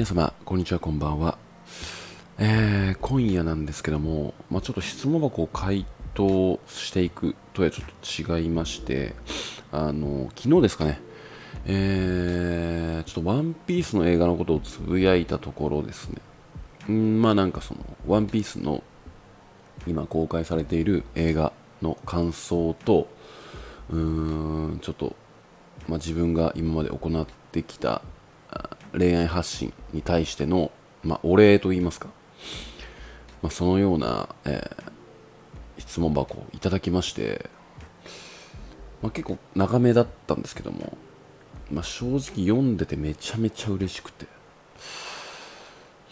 皆様、こんにちは、こんばんは。えー、今夜なんですけども、まあ、ちょっと質問箱を回答していくとはちょっと違いまして、あの、昨日ですかね、えー、ちょっとワンピースの映画のことをつぶやいたところですね、んまあなんかその、ワンピースの今公開されている映画の感想と、うーん、ちょっと、まあ、自分が今まで行ってきた恋愛発信に対しての、まあ、お礼と言いますか、まあ、そのような、えー、質問箱をいただきまして、まあ、結構長めだったんですけども、まあ、正直読んでてめちゃめちゃ嬉しくて。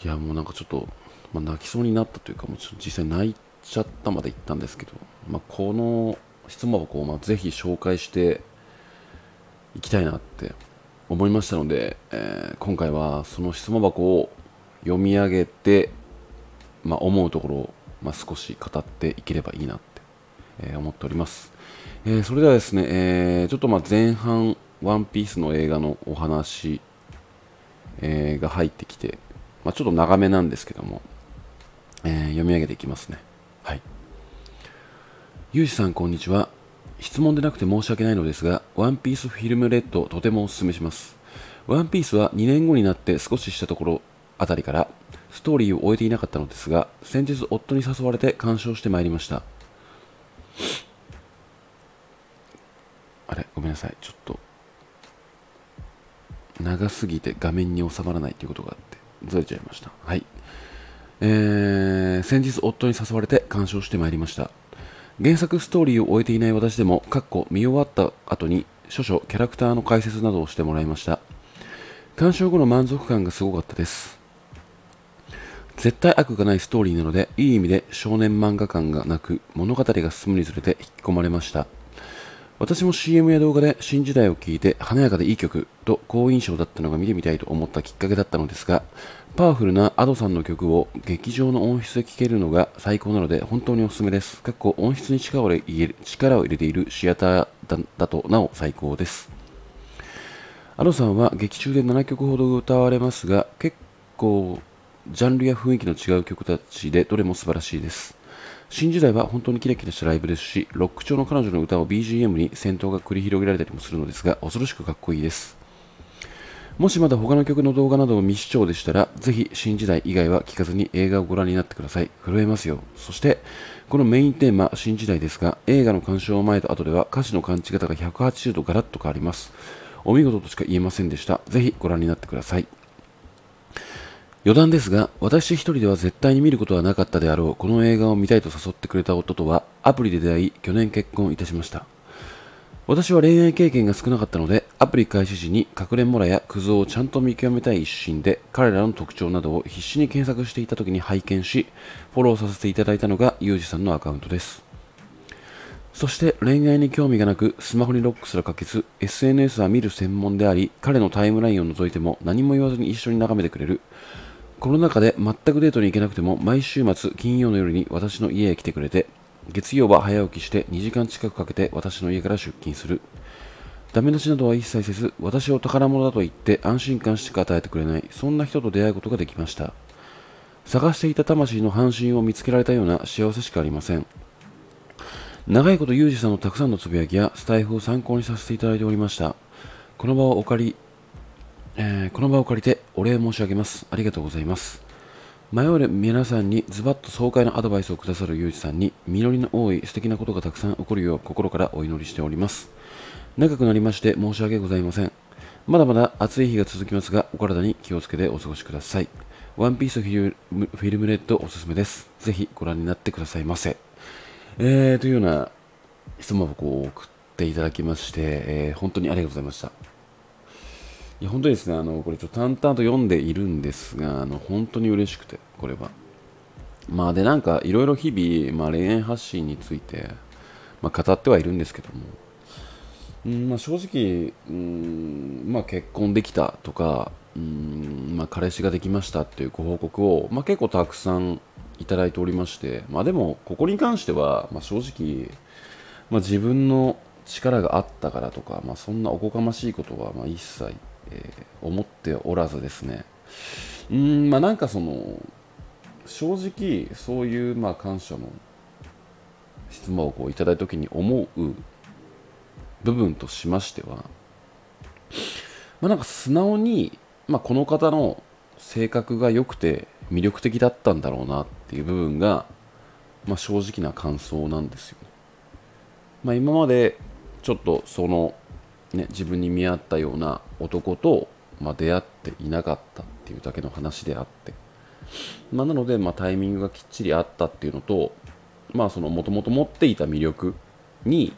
いやもうなんかちょっと、まあ、泣きそうになったというかもうちょっと実際泣いちゃったまで言ったんですけど、まあ、この質問箱をぜひ紹介していきたいなって思いましたので、えー、今回はその質問箱を読み上げて、まあ、思うところを、まあ、少し語っていければいいなって、えー、思っております、えー、それではですね、えちょっとま前半ワンピースの映画のお話、えが入ってきて、まあ、ちょっと長めなんですけども、え読み上げていきますね。はい。ゆうじさんこんにちは。質問でなくて申し訳ないのですが、ワンピースフィルムレッドとてもお勧めします。ワンピースは2年後になって少ししたところあたりからストーリーを終えていなかったのですが、先日夫に誘われて鑑賞してまいりました。あれごめんなさい。ちょっと、長すぎて画面に収まらないということがあって、ずれちゃいました。はい。えー、先日夫に誘われて鑑賞してまいりました。原作ストーリーを終えていない私でも、かっこ見終わった後に少々キャラクターの解説などをしてもらいました。鑑賞後の満足感がすごかったです。絶対悪がないストーリーなので、いい意味で少年漫画感がなく、物語が進むにつれて引き込まれました。私も CM や動画で新時代を聴いて華やかでいい曲と好印象だったのが見てみたいと思ったきっかけだったのですが、パワフルな Ado さんの曲を劇場の音質で聴けるのが最高なので本当におすすめです。かっこ音質に力を入れ力を入れているシアターだだとなお最高です。Ado さんは劇中で7曲ほど歌われますが結構ジャンルや雰囲気の違う曲たちでどれも素晴らしいです。新時代は本当にキラキラしたライブですし、ロック調の彼女の歌を BGM に戦闘が繰り広げられたりもするのですが、恐ろしくかっこいいです。もしまだ他の曲の動画などを未視聴でしたら、ぜひ新時代以外は聞かずに映画をご覧になってください。震えますよ。そして、このメインテーマ、新時代ですが、映画の鑑賞前と後では歌詞の感じ方が180度ガラッと変わります。お見事としか言えませんでした。ぜひご覧になってください。余談ですが、私一人では絶対に見ることはなかったであろう、この映画を見たいと誘ってくれた夫とは、アプリで出会い、去年結婚いたしました。私は恋愛経験が少なかったので、アプリ開始時に隠れモラやクズをちゃんと見極めたい一心で、彼らの特徴などを必死に検索していた時に拝見し、フォローさせていただいたのがユージさんのアカウントです。そして恋愛に興味がなく、スマホにロックすらかけず、SNS は見る専門であり、彼のタイムラインを除いても何も言わずに一緒に眺めてくれる。コロナ禍で全くデートに行けなくても、毎週末金曜の夜に私の家へ来てくれて、月曜は早起きして2時間近くかけて私の家から出勤する。ダメ出しなどは一切せず、私を宝物だと言って安心感しか与えてくれない、そんな人と出会うことができました。探していた魂の半身を見つけられたような幸せしかありません。長いことユージさんのたくさんのつぶやきやスタイフを参考にさせていただいておりました。この場をお借り、えー、この場を借りてお礼申し上げます。ありがとうございます。迷う皆さんにズバッと爽快なアドバイスをくださるユージさんに実りの多い素敵なことがたくさん起こるよう心からお祈りしております。長くなりまして申し訳ございません。まだまだ暑い日が続きますが、お体に気をつけてお過ごしください。ワンピースフィルムレッドおすすめです。ぜひご覧になってくださいませ。えー、というような質問箱を送っていただきまして、えー、本当にありがとうございました。いや本当にですね、あのこれちょっと淡々と読んでいるんですが、あの本当に嬉しくて、これは。まあで、なんかいろいろ日々、まあ、恋愛発信について、まあ、語ってはいるんですけども、うんまあ、正直、うんまあ、結婚できたとか、うんまあ、彼氏ができましたっていうご報告を、まあ、結構たくさんいただいておりまして、まあ、でも、ここに関しては、まあ、正直、まあ、自分の力があったからとか、まあ、そんなおこがましいことはまあ一切え、思っておらずですね、うんまあなんかその正直そういうまあ感謝の質問をこういただいた時に思う部分としましては、まあ、なんか素直に、まあ、この方の性格が良くて魅力的だったんだろうなっていう部分が、まあ、正直な感想なんですよね。まあ、今までちょっとその、ね、自分に見合ったような男と、まあ、出会っていなかったっていうだけの話であって、まあ、なので、まあ、タイミングがきっちりあったっていうのとまあそのもともと持っていた魅力に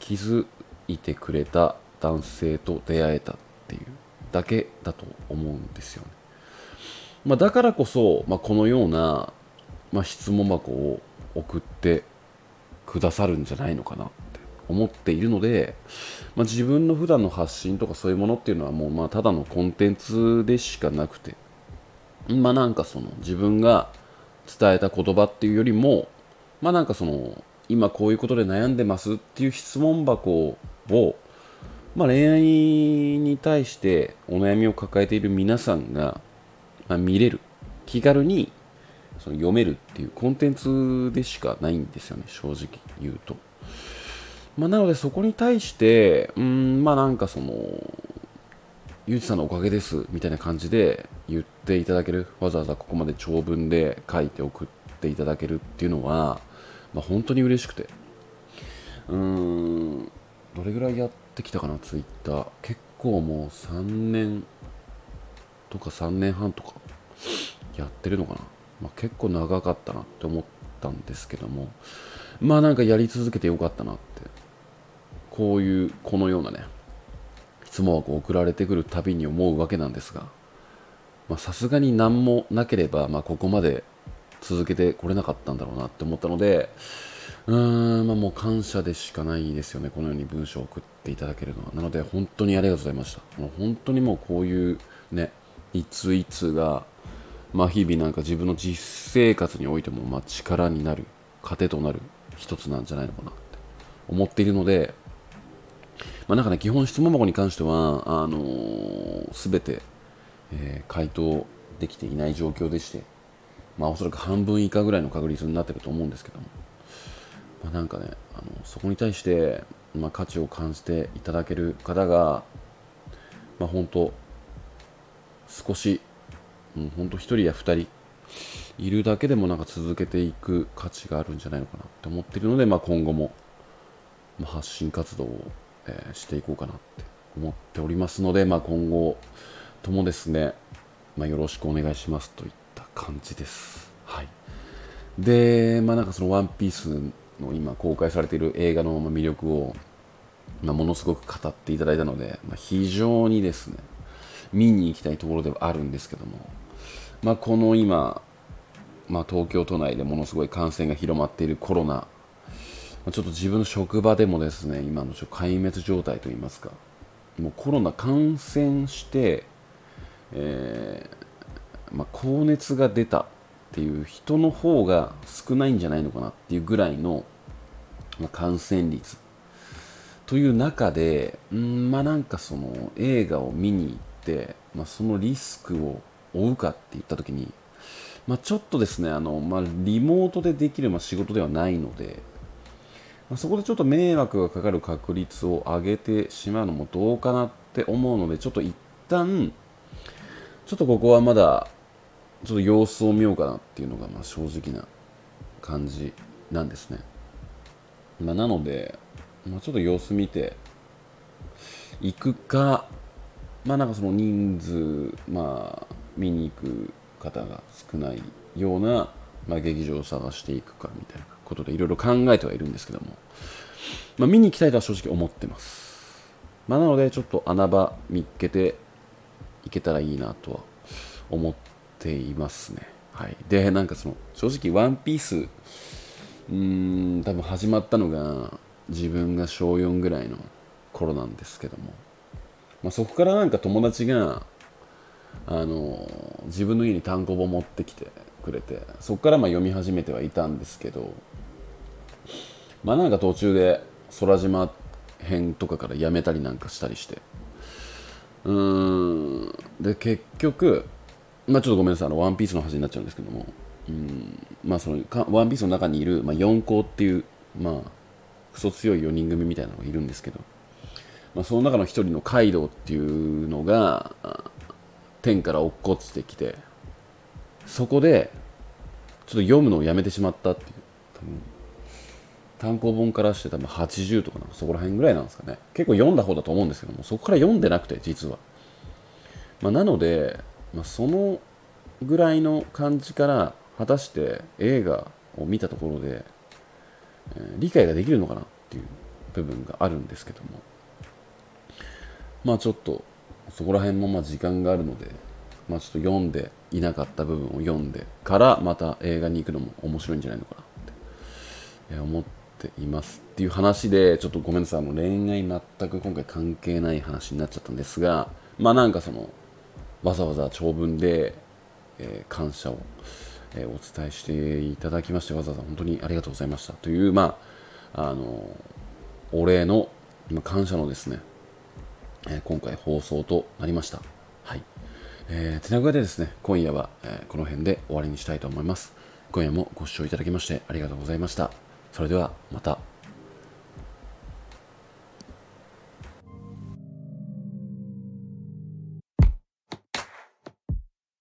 気づいてくれた男性と出会えたっていうだけだと思うんですよね。まあ、だからこそ、まあ、このような、まあ、質問箱を送ってくださるんじゃないのかな思っているので、まあ、自分の普段の発信とかそういうものっていうのはもうまあただのコンテンツでしかなくてまあなんかその自分が伝えた言葉っていうよりもまあなんかその今こういうことで悩んでますっていう質問箱を、まあ、恋愛に対してお悩みを抱えている皆さんが、まあ、見れる気軽にその読めるっていうコンテンツでしかないんですよね正直言うと。まあ、なのでそこに対してうんまあなんかそのゆうちさんのおかげですみたいな感じで言っていただけるわざわざここまで長文で書いて送っていただけるっていうのは、まあ、本当に嬉しくて。うーんどれぐらいやってきたかなツイッター。結構もう3年とか3年半とかやってるのかな、まあ、結構長かったなって思ったんですけども。まあなんかやり続けてよかったなっこういうこのようなね質問箱送られてくるたびに思うわけなんですがさすがに何もなければ、まあ、ここまで続けてこれなかったんだろうなって思ったのでうーん、まあ、もう感謝でしかないですよねこのように文章を送っていただけるのは。なので本当にありがとうございました。もう本当にもうこういうねいついつがまあ日々なんか自分の実生活においてもま力になる糧となる一つなんじゃないのかなって思っているのでまあ、なんかね、基本質問箱に関しては、あのー、全て、えー、回答できていない状況でして、まあ、おそらく半分以下ぐらいの確率になってると思うんですけども、まあ、なんかね、あのそこに対して、まあ、価値を感じていただける方が、まあ、本当、少し、うん、本当1人や2人いるだけでもなんか続けていく価値があるんじゃないのかなって思ってるので、まあ、今後も、ま、発信活動をえー、していこうかなって思っておりますので、まあ、今後ともですね、まあ、よろしくお願いしますといった感じです。はい、で、まあ、なんかその「ワンピースの今公開されている映画の魅力を、まあ、ものすごく語っていただいたので、まあ、非常にですね見に行きたいところではあるんですけども、まあ、この今、まあ、東京都内でものすごい感染が広まっているコロナちょっと自分の職場でもですね今の壊滅状態といいますかもうコロナ感染して、えー、まあ、高熱が出たっていう人の方が少ないんじゃないのかなっていうぐらいの、まあ、感染率。という中でうんまあなんかその映画を見に行って、まあ、そのリスクを負うかって言った時に、まあ、ちょっとですねあの、まあ、リモートでできる、ま、仕事ではないのでまそこでちょっと迷惑がかかる確率を上げてしまうのもどうかなって思うのでちょっと一旦ちょっとここはまだちょっと様子を見ようかなっていうのがまあ正直な感じなんですね、まあ、なので、まあ、ちょっと様子見て行くかまあなんかその人数まあ見に行く方が少ないような、まあ、劇場を探していくかみたいなことでいろいろ考えてはいるんですけども、まあ、見に行きたいとは正直思ってます、まあ、なのでちょっと穴場見っけていけたらいいなとは思っていますね。はい。でなんかその正直ワンピースうーん多分始まったのが自分が小4ぐらいの頃なんですけども、まあ、そこからなんか友達があの自分の家に単行本持ってきてくれてそこからまあ読み始めてはいたんですけどまあなんか途中で空島編とかからやめたりなんかしたりして。うーん。で結局まあちょっとごめんなさい。あのワンピースの話になっちゃうんですけども。うん。まあそのかワンピースの中にいる、まあ、4校っていうまあクソ強い4人組みたいなのがいるんですけど、まあ、その中の1人のカイドウっていうのが天から落っこちてきてそこでちょっと読むのをやめてしまったっていう。多分単行本からして多分80とかそこら辺ぐらいなんですかね。結構読んだ方だと思うんですけどもそこから読んでなくて実は、まあ、なので、まあ、そのぐらいの感じから果たして映画を見たところで、えー、理解ができるのかなっていう部分があるんですけども。まあちょっとそこら辺もまあ時間があるので、まあ、ちょっと読んでいなかった部分を読んでからまた映画に行くのも面白いんじゃないのかなって思っていますっていう話でちょっとごめんなさい。あの恋愛全く今回関係ない話になっちゃったんですがまあなんかそのわざわざ長文で、えー、感謝を、えー、お伝えしていただきましてわざわざ本当にありがとうございましたというまああのお礼の今感謝のですね、えー、今回放送となりました。えー、手なぐでですね、今夜は、えー、この辺で終わりにしたいと思います。今夜もご視聴いただきましてありがとうございました。それではまた。